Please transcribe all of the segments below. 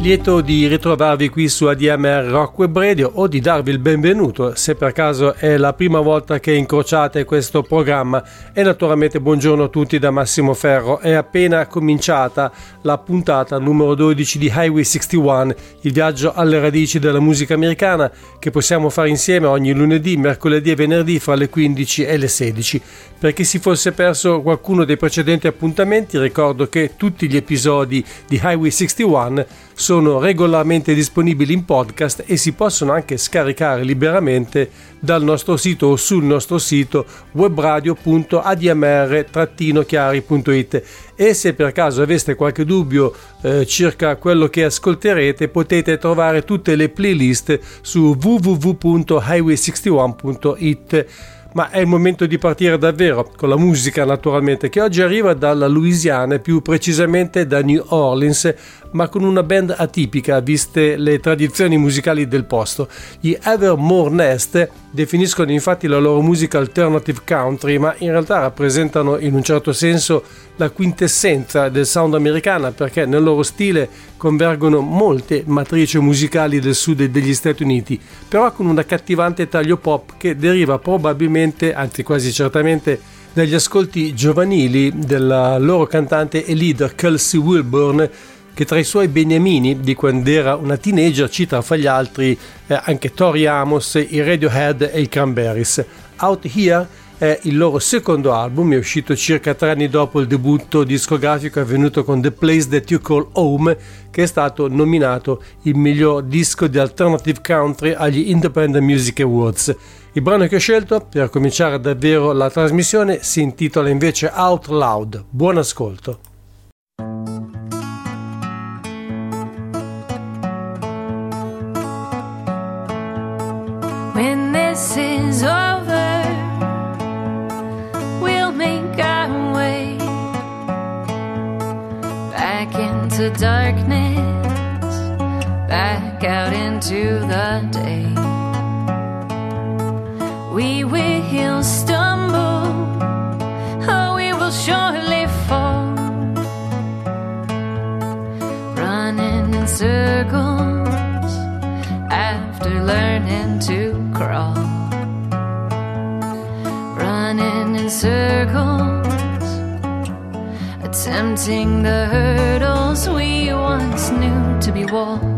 Lieto di ritrovarvi qui su ADMR Rock Web Radio o di darvi il benvenuto se per caso è la prima volta che incrociate questo programma e naturalmente buongiorno a tutti da Massimo Ferro. È appena cominciata la puntata numero 12 di Highway 61, il viaggio alle radici della musica americana che possiamo fare insieme ogni lunedì, mercoledì e venerdì fra le 15 e le 16. Per chi si fosse perso qualcuno dei precedenti appuntamenti, ricordo che tutti gli episodi di Highway 61 sono regolarmente disponibili in podcast e si possono anche scaricare liberamente dal nostro sito o sul nostro sito webradio.admr-chiari.it e se per caso aveste qualche dubbio eh, circa quello che ascolterete potete trovare tutte le playlist su www.highway61.it ma è il momento di partire davvero con la musica naturalmente che oggi arriva dalla Louisiana più precisamente da New Orleans ma con una band atipica viste le tradizioni musicali del posto. Gli Evermore Nest definiscono infatti la loro musica alternative country ma in realtà rappresentano in un certo senso la quintessenza del sound americana perché nel loro stile convergono molte matrici musicali del sud degli Stati Uniti, però con un accattivante taglio pop che deriva probabilmente, anzi quasi certamente, dagli ascolti giovanili della loro cantante e leader Kelsey Wilburn che tra i suoi beniamini di quando era una teenager cita fra gli altri eh, anche Tori Amos, i Radiohead e i Cranberries. Out Here è il loro secondo album, è uscito circa tre anni dopo il debutto discografico avvenuto con The Place That You Call Home, che è stato nominato il miglior disco di alternative country agli Independent Music Awards. Il brano che ho scelto per cominciare davvero la trasmissione si intitola invece Out Loud. Buon ascolto. This is over. We'll make our way back into darkness, back out into the day. We will stumble, oh, we will surely fall, running in circles after learning to crawl, circles attempting the hurdles we once knew to be walls.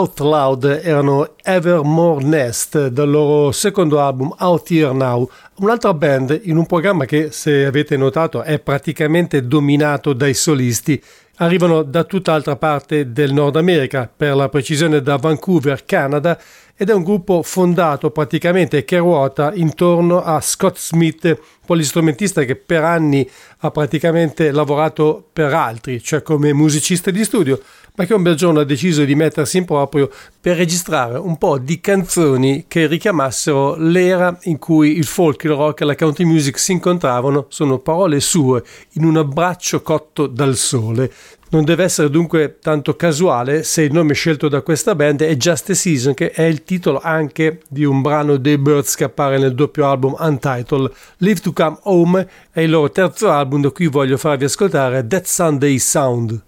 Out Loud erano Evermore Nest dal loro secondo album Out Here Now, un'altra band in un programma che, se avete notato, è praticamente dominato dai solisti. Arrivano da tutt'altra parte del Nord America, per la precisione da Vancouver, Canada, ed è un gruppo fondato praticamente che ruota intorno a Scott Smith, polistrumentista che per anni ha praticamente lavorato per altri, cioè come musicista di studio, ma che un bel giorno ha deciso di mettersi in proprio per registrare un po' di canzoni che richiamassero l'era in cui il folk, il rock e la country music si incontravano, sono parole sue, in un abbraccio cotto dal sole. Non deve essere dunque tanto casuale se il nome scelto da questa band è Just a Season, che è il titolo anche di un brano dei Birds che appare nel doppio album Untitled. Live to Come Home è il loro terzo album, da cui voglio farvi ascoltare That Sunday Sound.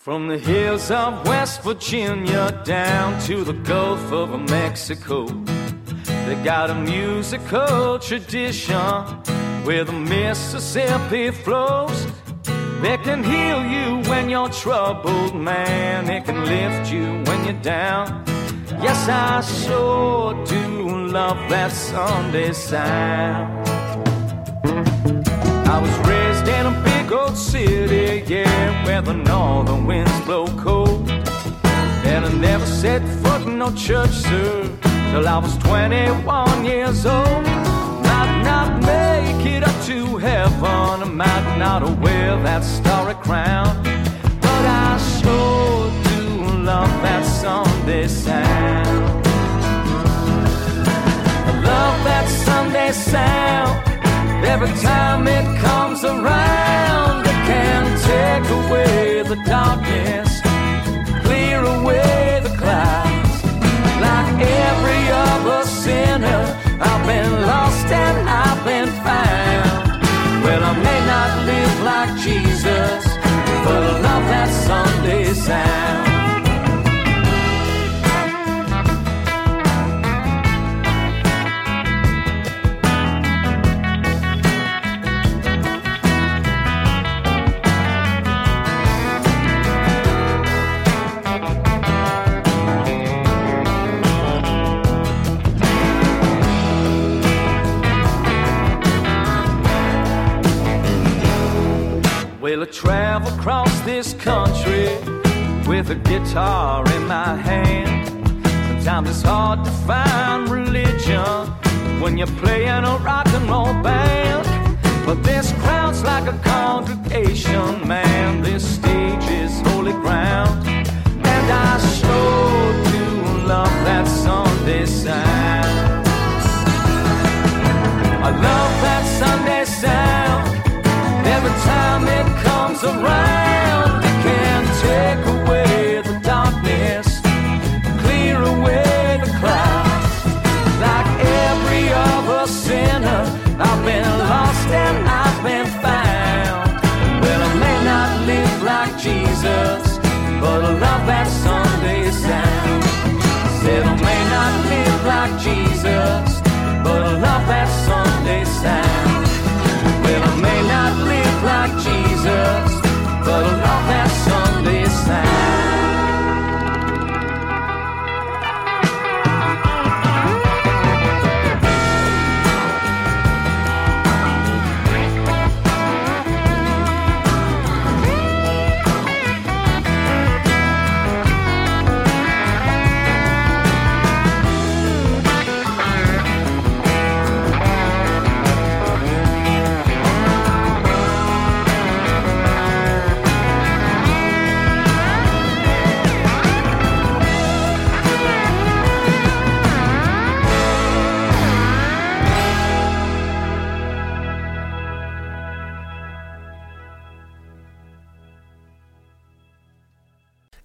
From the hills of West Virginia down to the Gulf of Mexico, they got a musical tradition where the Mississippi flows. They can heal you when you're troubled, man. It can lift you when you're down. Yes, I sure do love that Sunday sound. I was raised in a big old city, yeah, where the northern winds blow cold. And I never set foot in no church, sir, till I was 21 years old. Make it up to heaven, I might not wear that starry crown, but I sure do love that Sunday sound. I love that Sunday sound. Every time it comes around, it can take away the darkness,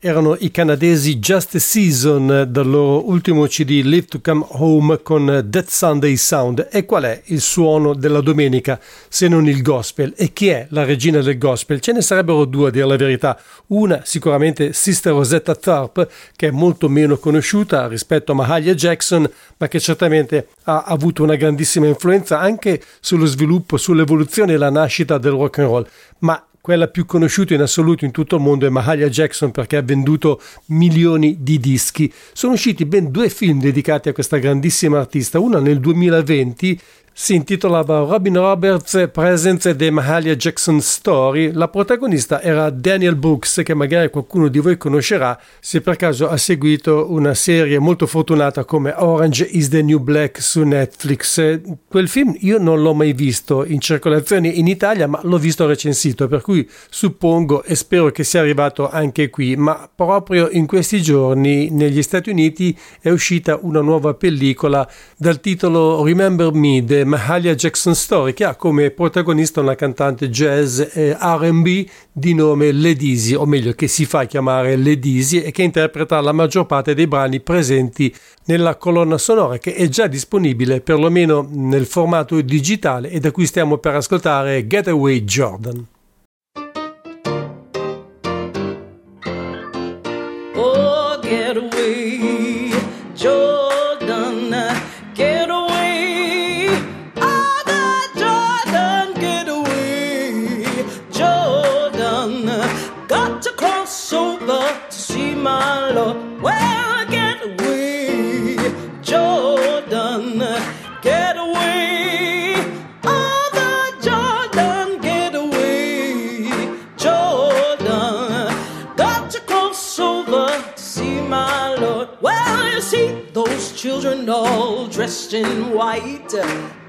erano i canadesi Just a Season dal loro ultimo CD Live to Come Home con That Sunday Sound. E qual è il suono della domenica se non il gospel? E chi è la regina del gospel? Ce ne sarebbero due a dire la verità. Una sicuramente Sister Rosetta Tharpe, che è molto meno conosciuta rispetto a Mahalia Jackson, ma che certamente ha avuto una grandissima influenza anche sullo sviluppo, sull'evoluzione e la nascita del rock and roll. Ma quella più conosciuta in assoluto in tutto il mondo è Mahalia Jackson perché ha venduto milioni di dischi. Sono usciti ben due film dedicati a questa grandissima artista, una nel 2020 si intitolava Robin Roberts Presence The Mahalia Jackson Story. La protagonista era Daniel Brooks, che magari qualcuno di voi conoscerà se per caso ha seguito una serie molto fortunata come Orange is the New Black su Netflix. Quel film io non l'ho mai visto in circolazione in Italia, ma l'ho visto recensito, per cui suppongo e spero che sia arrivato anche qui. Ma proprio in questi giorni negli Stati Uniti è uscita una nuova pellicola dal titolo Remember Me, Mahalia Jackson Story che ha come protagonista una cantante jazz e RB di nome Ledisi, o meglio che si fa chiamare Ledisi e che interpreta la maggior parte dei brani presenti nella colonna sonora che è già disponibile perlomeno nel formato digitale e da cui stiamo per ascoltare Getaway Jordan. Children all dressed in white.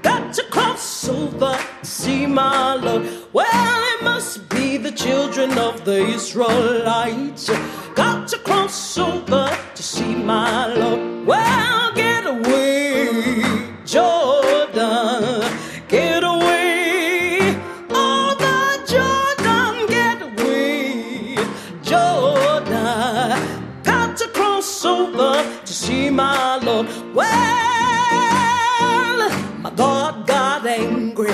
Got to cross over to see my Lord. Well, it must be the children of the Israelites. Got to cross over to see my Lord. Well, get away, Jordan. Well, my God got angry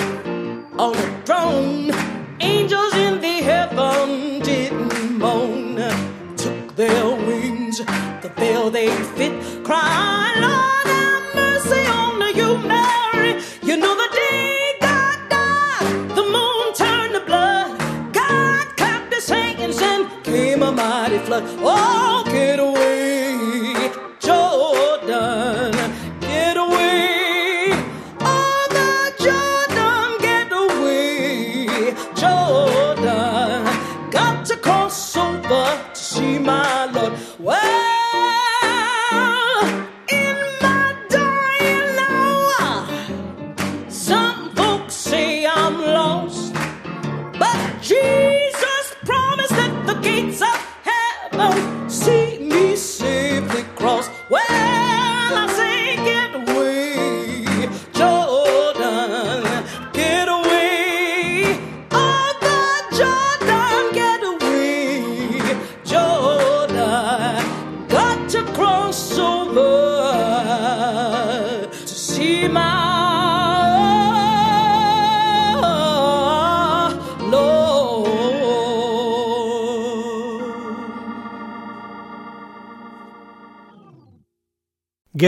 on the throne. Angels in the heaven didn't moan. Took their wings, the veil they fit, crying, Lord, have mercy on you, Mary. You know the day God died, the moon turned to blood. God clapped his hands and came a mighty flood. Oh,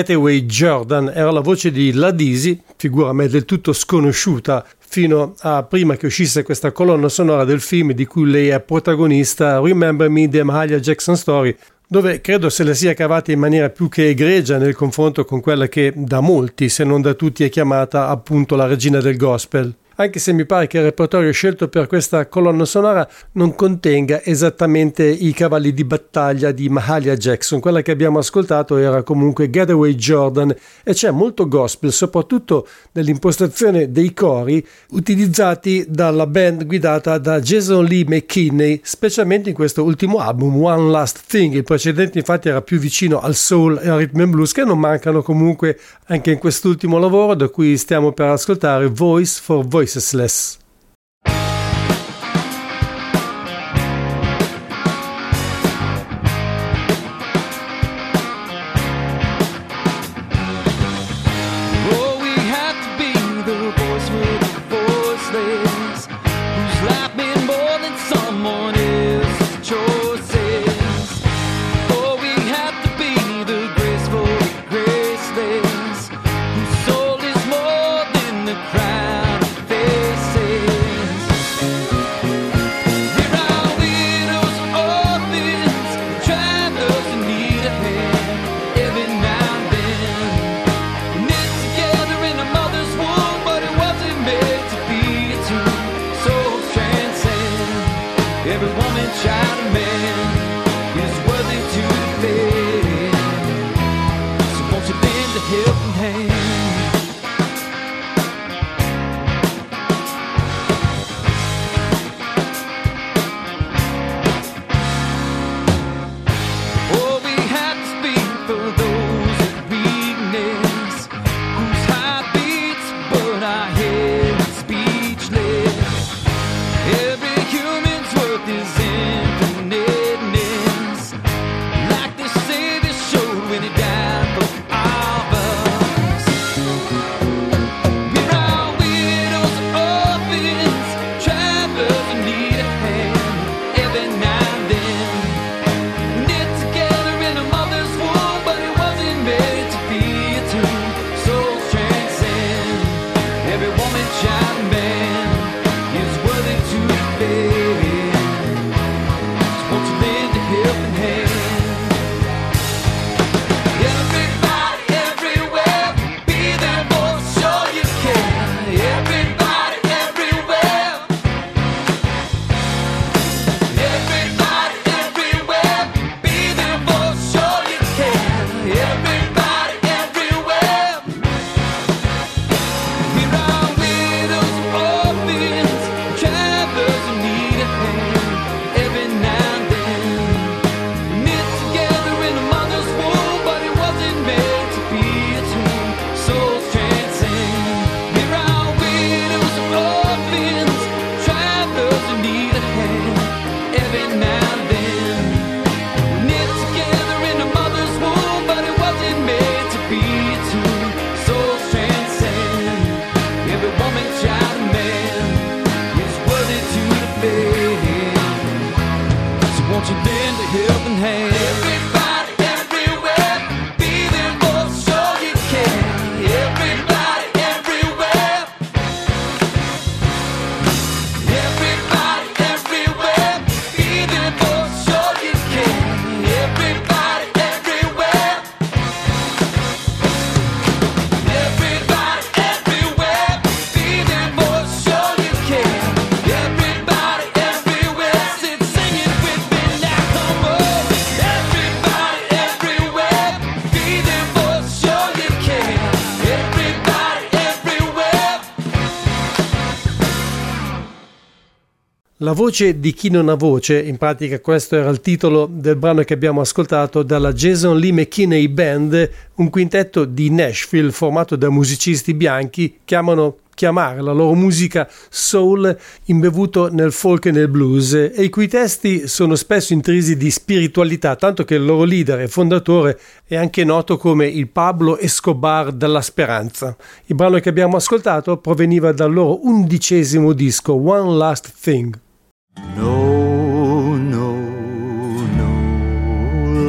Getaway Jordan era la voce di Ladisi, figura a me del tutto sconosciuta fino a prima che uscisse questa colonna sonora del film di cui lei è protagonista, Remember Me, The Mahalia Jackson Story, dove credo se la sia cavata in maniera più che egregia nel confronto con quella che da molti, se non da tutti, è chiamata appunto la regina del gospel anche se mi pare che il repertorio scelto per questa colonna sonora non contenga esattamente i cavalli di battaglia di Mahalia Jackson. Quella che abbiamo ascoltato era comunque Getaway Jordan e c'è molto gospel, soprattutto nell'impostazione dei cori utilizzati dalla band guidata da Jason Lee McKinney, specialmente in questo ultimo album One Last Thing. Il precedente infatti era più vicino al soul e al rhythm and blues che non mancano comunque anche in quest'ultimo lavoro da cui stiamo per ascoltare Voice for Voiceless. choicesless La voce di chi non ha voce, in pratica questo era il titolo del brano che abbiamo ascoltato dalla Jason Lee McKinney Band, un quintetto di Nashville formato da musicisti bianchi che amano chiamare la loro musica soul imbevuto nel folk e nel blues e i cui testi sono spesso intrisi di spiritualità, tanto che il loro leader e fondatore è anche noto come il Pablo Escobar della Speranza. Il brano che abbiamo ascoltato proveniva dal loro undicesimo disco One Last Thing. No, no, no,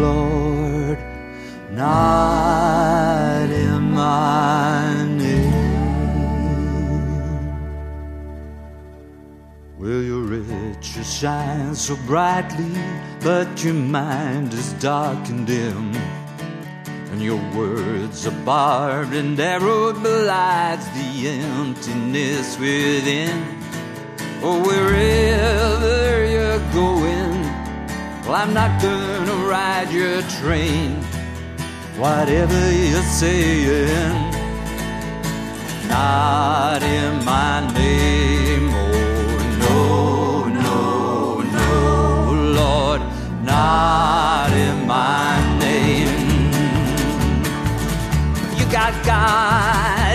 Lord, not in my name. Will your riches shine so brightly, but your mind is dark and dim? And your words are barbed and arrowed belies the emptiness within. Or wherever you're going. Well, I'm not gonna ride your train, whatever you're saying. Not in my name, oh no, no, no, Lord, not in my name. You got God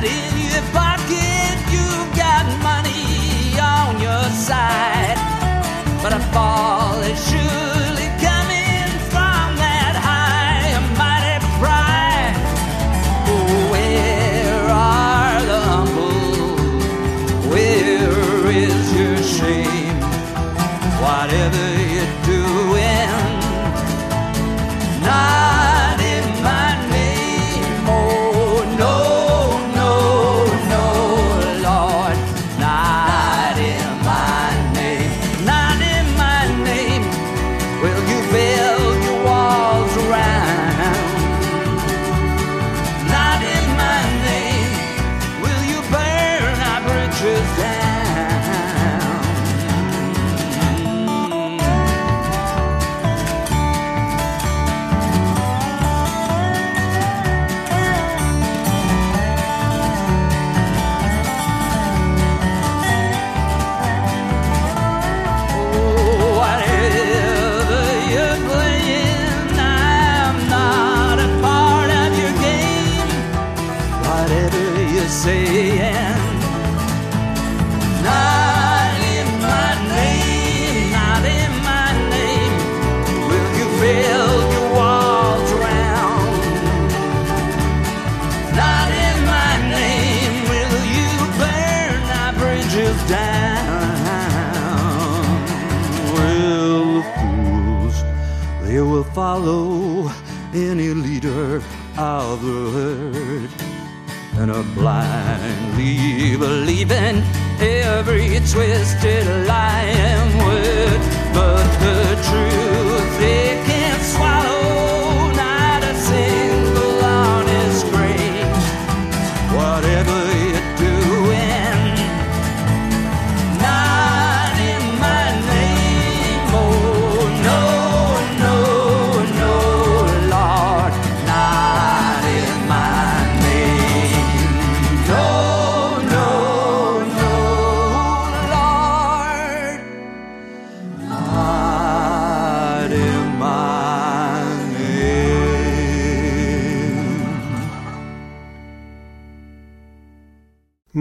side. But I fall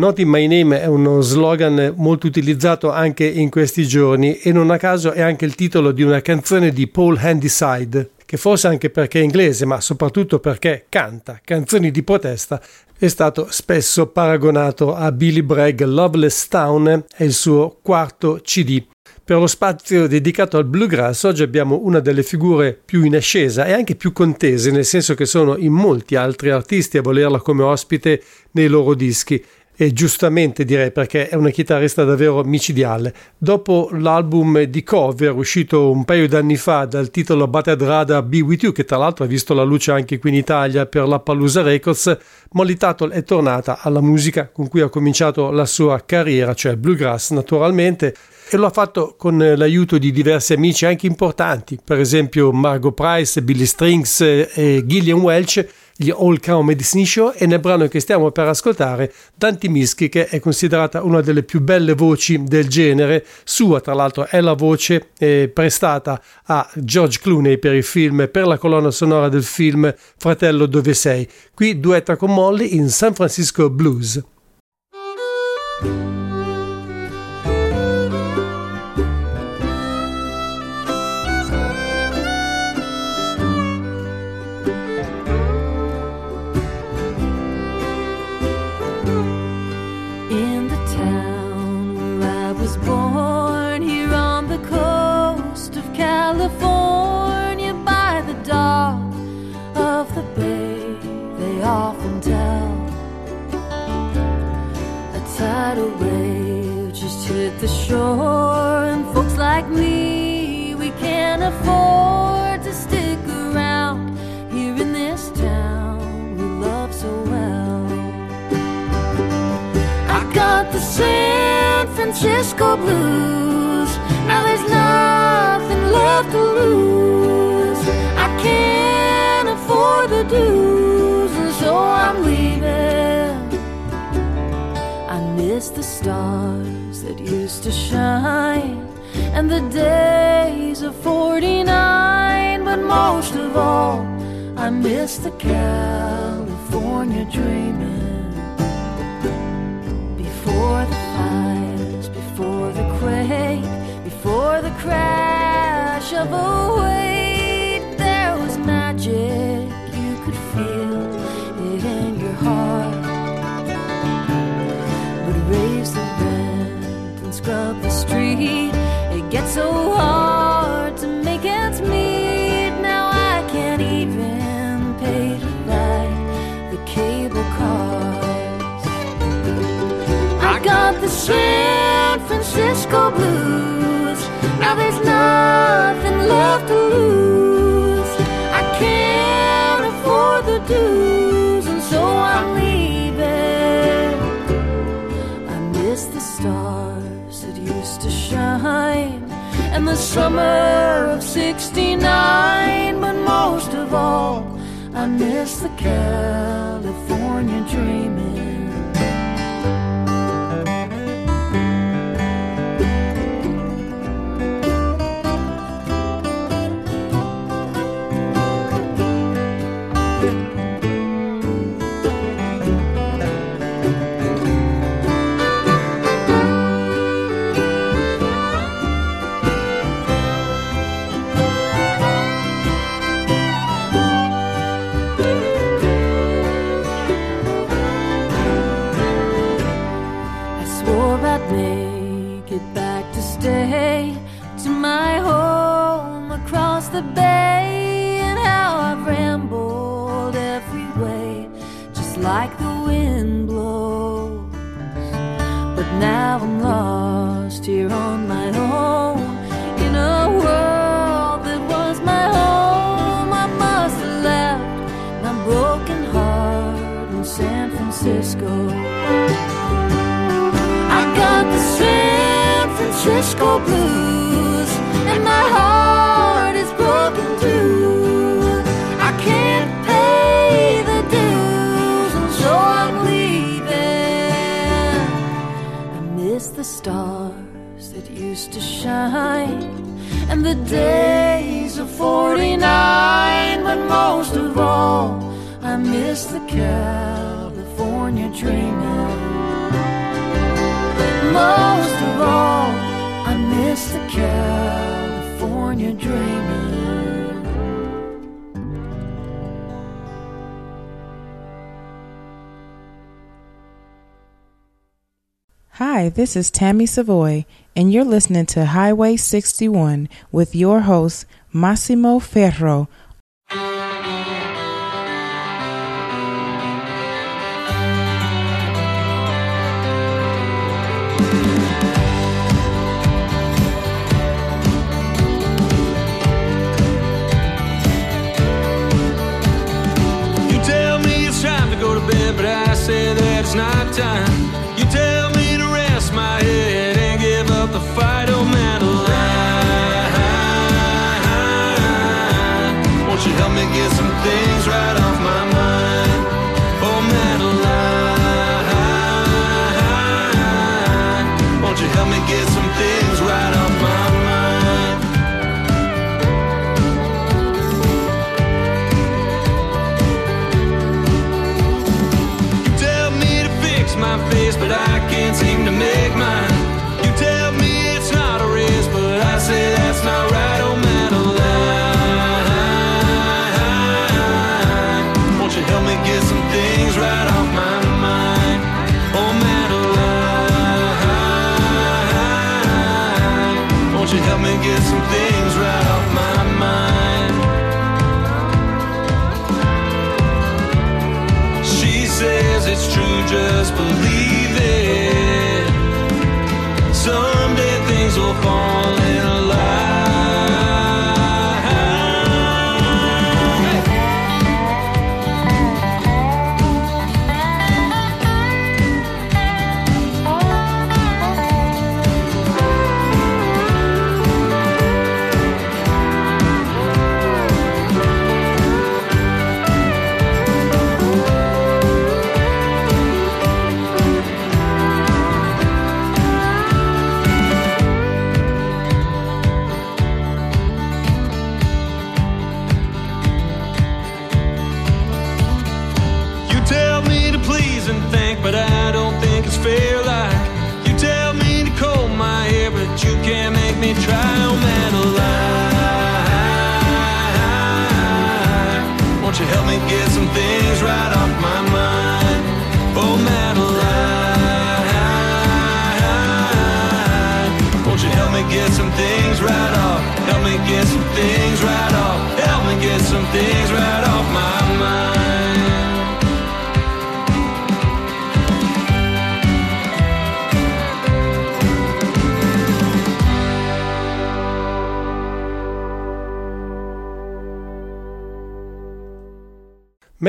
Not in My Name è uno slogan molto utilizzato anche in questi giorni e non a caso è anche il titolo di una canzone di Paul Handyside, che forse anche perché è inglese, ma soprattutto perché canta canzoni di protesta, è stato spesso paragonato a Billy Bragg. Loveless Town è il suo quarto CD. Per lo spazio dedicato al bluegrass oggi abbiamo una delle figure più in ascesa e anche più contese, nel senso che sono in molti altri artisti a volerla come ospite nei loro dischi e giustamente direi perché è una chitarrista davvero micidiale. Dopo l'album di cover uscito un paio d'anni fa dal titolo Batted Rada Be With You, che tra l'altro ha visto la luce anche qui in Italia per la Palooza Records, Molly Tuttle è tornata alla musica con cui ha cominciato la sua carriera, cioè bluegrass naturalmente, e lo ha fatto con l'aiuto di diversi amici anche importanti, per esempio Margot Price, Billy Strings e Gillian Welch, gli All Crown Medicine Show e nel brano che stiamo per ascoltare Dante Mischi che è considerata una delle più belle voci del genere. Sua tra l'altro è la voce eh, prestata a George Clooney per il film per la colonna sonora del film Fratello dove sei. Qui duetta con Molly in San Francisco Blues tidal wave just hit the shore, and folks like me, we can't afford to stick around here in this town we love so well. I got the San Francisco blues. Now there's nothing left to lose. I can't afford the dues, and so I'm leaving. Miss the stars that used to shine and the days of 49, but most of all, I miss the California dreaming. Before the fires, before the quake, before the crash of a wave, San Francisco blues. Now there's nothing left to lose. I can't afford the dues, and so I'm leaving. I miss the stars that used to shine and the summer of 69, but most of all, I miss the California dreaming. This is Tammy Savoy, and you're listening to Highway 61 with your host, Massimo Ferro.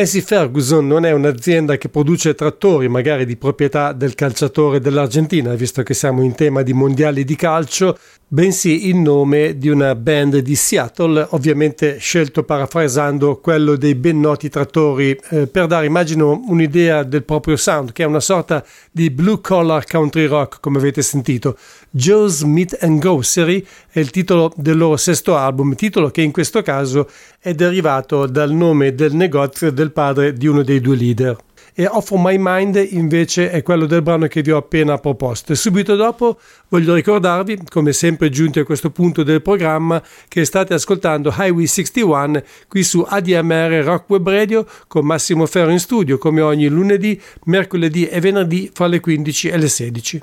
Messi Ferguson non è un'azienda che produce trattori, magari di proprietà del calciatore dell'Argentina, visto che siamo in tema di mondiali di calcio, bensì il nome di una band di Seattle, ovviamente scelto parafrasando quello dei ben noti trattori, eh, per dare immagino un'idea del proprio sound, che è una sorta di blue collar country rock, come avete sentito. Joe's Meat and Grocery è il titolo del loro sesto album, titolo che in questo caso è derivato dal nome del negozio del padre di uno dei due leader. E Off My Mind invece è quello del brano che vi ho appena proposto. E subito dopo voglio ricordarvi, come sempre giunti a questo punto del programma, che state ascoltando Highway 61 qui su ADMR Rock Web Radio con Massimo Ferro in studio, come ogni lunedì, mercoledì e venerdì fra le 15 e le 16.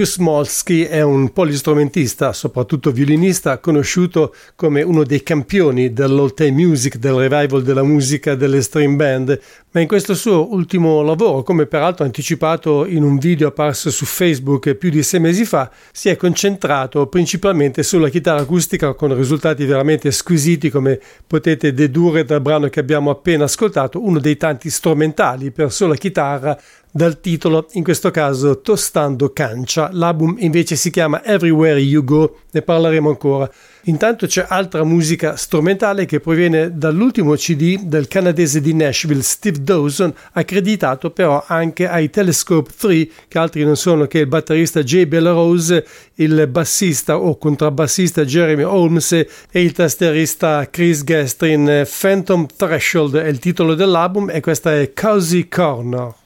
Bruce Molsky è un polistrumentista, soprattutto violinista, conosciuto come uno dei campioni dell'old time music, del revival della musica delle string band, ma in questo suo ultimo lavoro, come peraltro anticipato in un video apparso su Facebook più di sei mesi fa, si è concentrato principalmente sulla chitarra acustica con risultati veramente squisiti, come potete dedurre dal brano che abbiamo appena ascoltato, uno dei tanti strumentali per sola chitarra dal titolo, in questo caso Tostando Cancia. L'album invece si chiama Everywhere You Go, ne parleremo ancora. Intanto c'è altra musica strumentale che proviene dall'ultimo CD del canadese di Nashville Steve Dawson, accreditato però anche ai Telescope 3, che altri non sono che il batterista Jay Bellerose, il bassista o contrabbassista Jeremy Holmes e il tastierista Chris Gastrin. Phantom Threshold è il titolo dell'album e questa è Cozy Corner.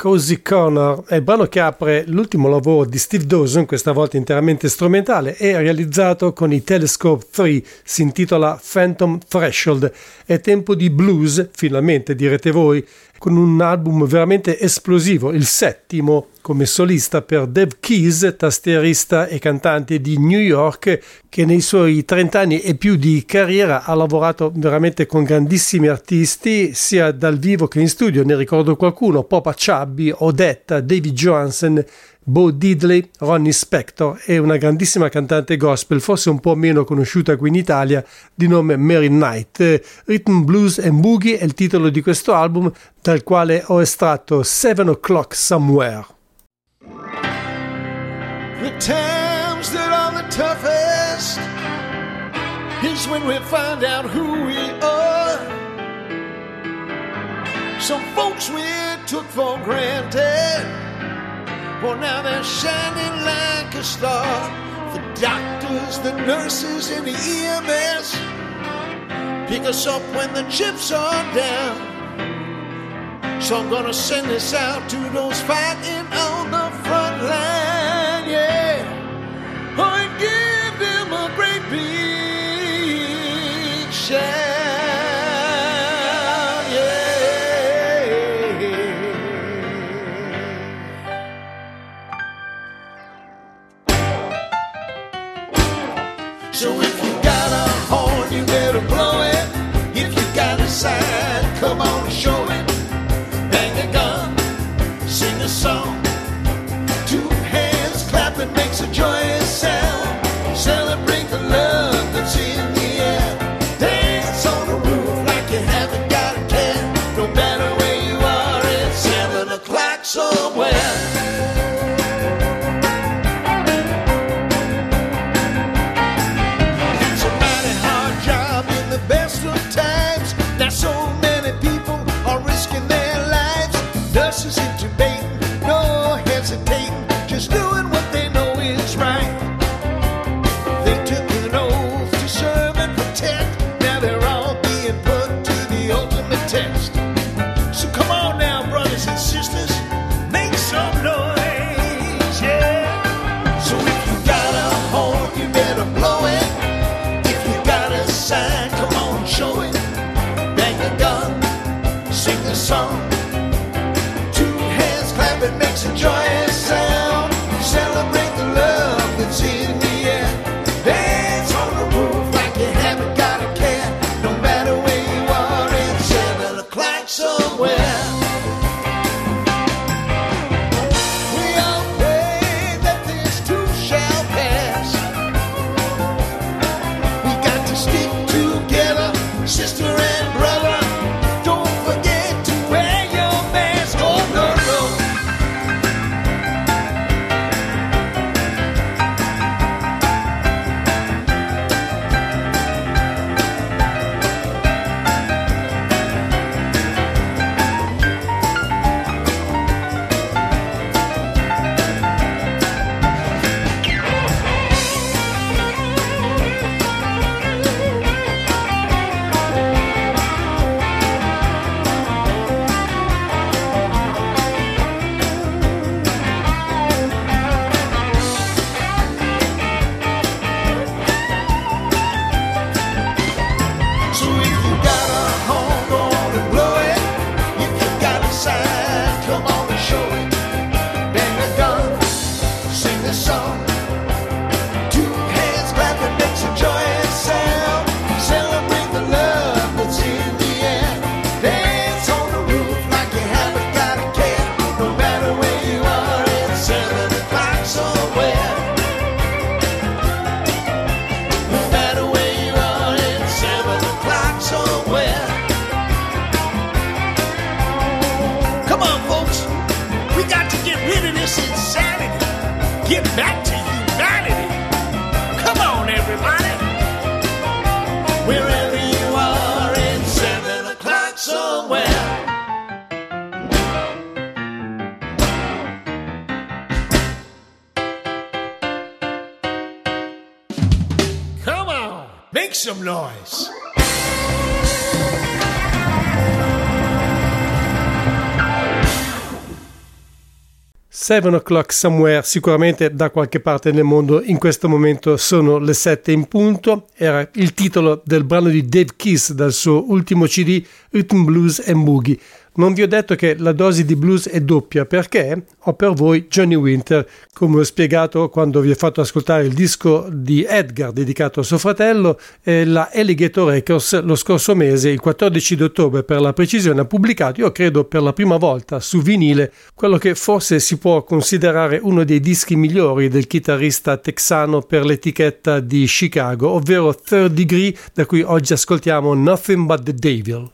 Cozy Corner è il brano che apre l'ultimo lavoro di Steve Dawson, questa volta interamente strumentale, e realizzato con i Telescope 3, si intitola Phantom Threshold. È tempo di blues, finalmente direte voi, con un album veramente esplosivo, il settimo come solista per Dave Keys, tastierista e cantante di New York, che nei suoi 30 anni e più di carriera ha lavorato veramente con grandissimi artisti, sia dal vivo che in studio. Ne ricordo qualcuno: Popa Chubby, Odetta, David Johansen, Bo Diddley, Ronnie Spector e una grandissima cantante gospel, forse un po' meno conosciuta qui in Italia, di nome Mary Knight. Rhythm Blues and Boogie è il titolo di questo album, dal quale ho estratto Seven O'Clock Somewhere. The times that are the toughest is when we find out who we are. Some folks we took for granted, well, now they're shining like a star. The doctors, the nurses, and the EMS pick us up when the chips are down. So I'm gonna send this out to those fighting on the front line, o'clock make some noise. Seven O'Clock Somewhere, sicuramente da qualche parte nel mondo in questo momento sono le sette in punto, era il titolo del brano di Dave Kiss dal suo ultimo CD Rhythm Blues and Boogie. Non vi ho detto che la dose di blues è doppia perché ho per voi Johnny Winter, come ho spiegato quando vi ho fatto ascoltare il disco di Edgar dedicato a suo fratello, e la Alligator Records lo scorso mese, il 14 di ottobre per la precisione, ha pubblicato, io credo per la prima volta su vinile, quello che forse si può considerare uno dei dischi migliori del chitarrista texano per l'etichetta di Chicago, ovvero Third Degree, da cui oggi ascoltiamo Nothing But the Devil.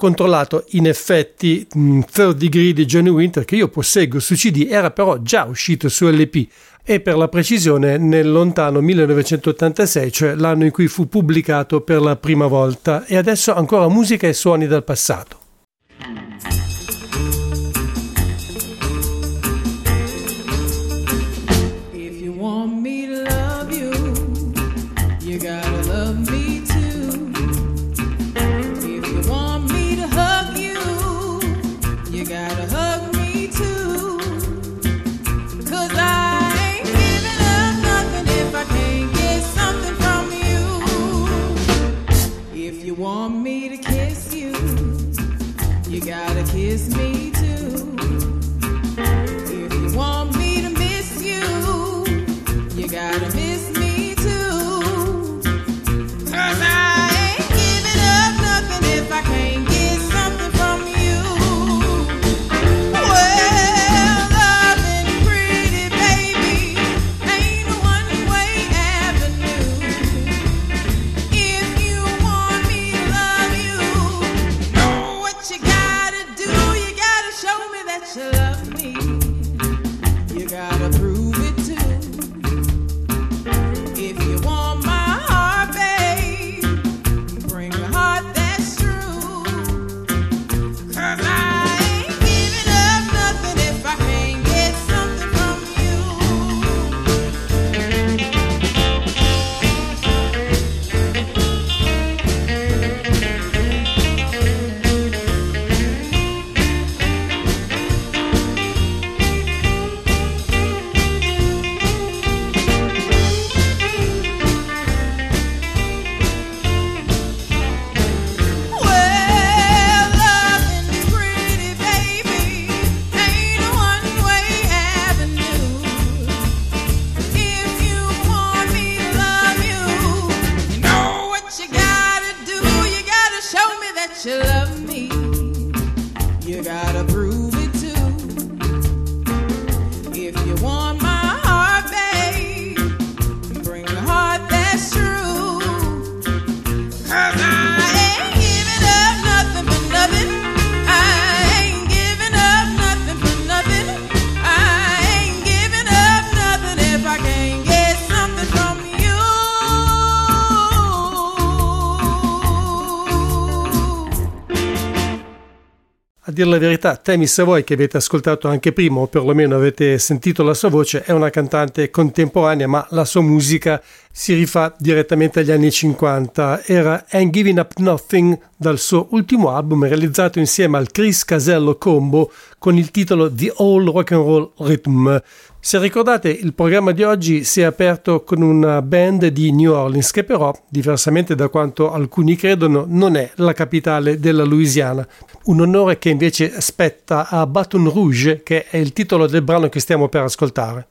Controllato in effetti mh, Third Degree di Johnny Winter che io posseggo su CD era però già uscito su LP e per la precisione nel lontano 1986, cioè l'anno in cui fu pubblicato per la prima volta e adesso ancora musica e suoni dal passato. A dire la verità, Tammy Savoy, che avete ascoltato anche prima, o perlomeno avete sentito la sua voce, è una cantante contemporanea, ma la sua musica si rifà direttamente agli anni 50. Era Ain't Giving Up Nothing dal suo ultimo album realizzato insieme al Chris Casello Combo con il titolo The All Rock and Roll Rhythm. Se ricordate, il programma di oggi si è aperto con una band di New Orleans che però, diversamente da quanto alcuni credono, non è la capitale della Louisiana. Un onore che invece spetta a Baton Rouge, che è il titolo del brano che stiamo per ascoltare.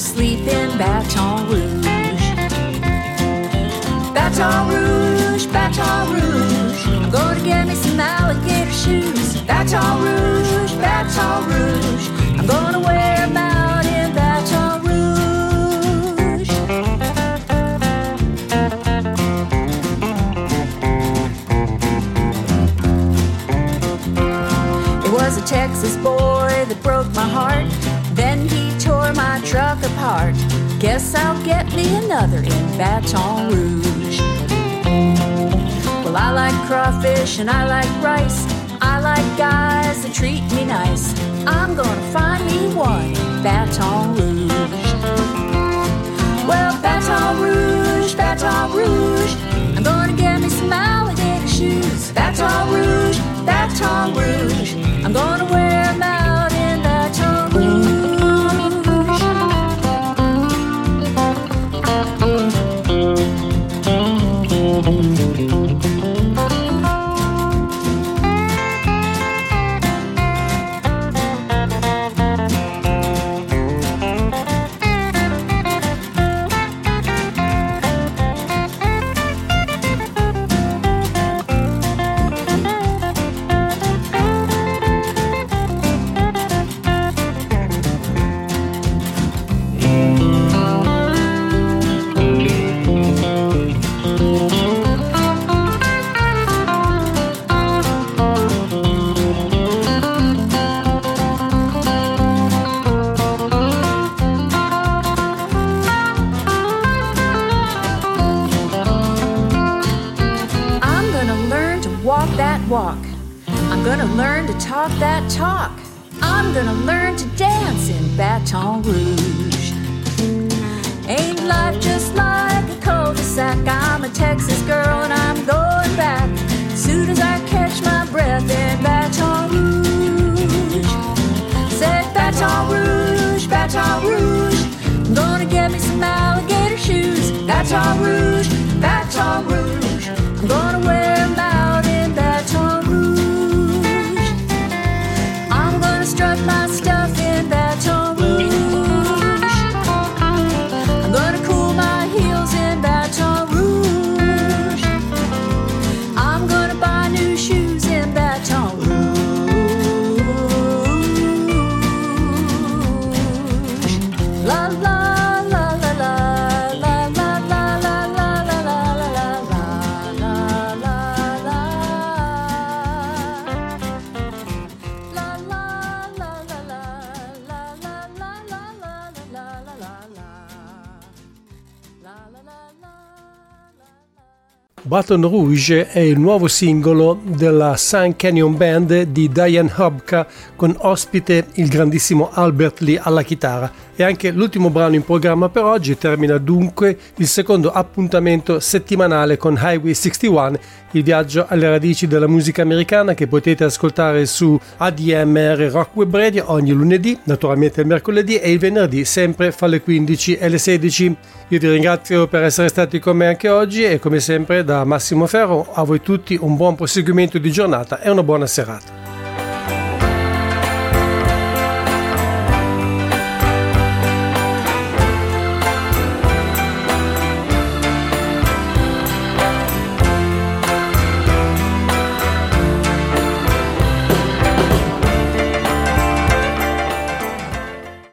Sleep in Baton Rouge. Baton Rouge, Baton Rouge. I'm gonna get me some alligator shoes. Baton Rouge, Baton Rouge. I'm gonna wear 'em out in Baton Rouge. It was a Texas boy that broke my heart. Guess I'll get me another in Baton Rouge. Well, I like crawfish and I like rice. I like guys that treat me nice. I'm gonna find me one in Baton Rouge. Well, Baton Rouge, Baton Rouge. I'm gonna get me some alligator shoes. Baton Rouge, Baton Rouge. I'm gonna wear Baton Rouge è il nuovo singolo della Sun Canyon Band di Diane Hobka con ospite il grandissimo Albert Lee alla chitarra. E anche l'ultimo brano in programma per oggi termina dunque il secondo appuntamento settimanale con Highway 61, il viaggio alle radici della musica americana che potete ascoltare su ADMR Rock Web Radio ogni lunedì, naturalmente il mercoledì e il venerdì sempre fra le 15 e le 16. Io ti ringrazio per essere stati con me anche oggi e come sempre da Massimo Ferro a voi tutti un buon proseguimento di giornata e una buona serata.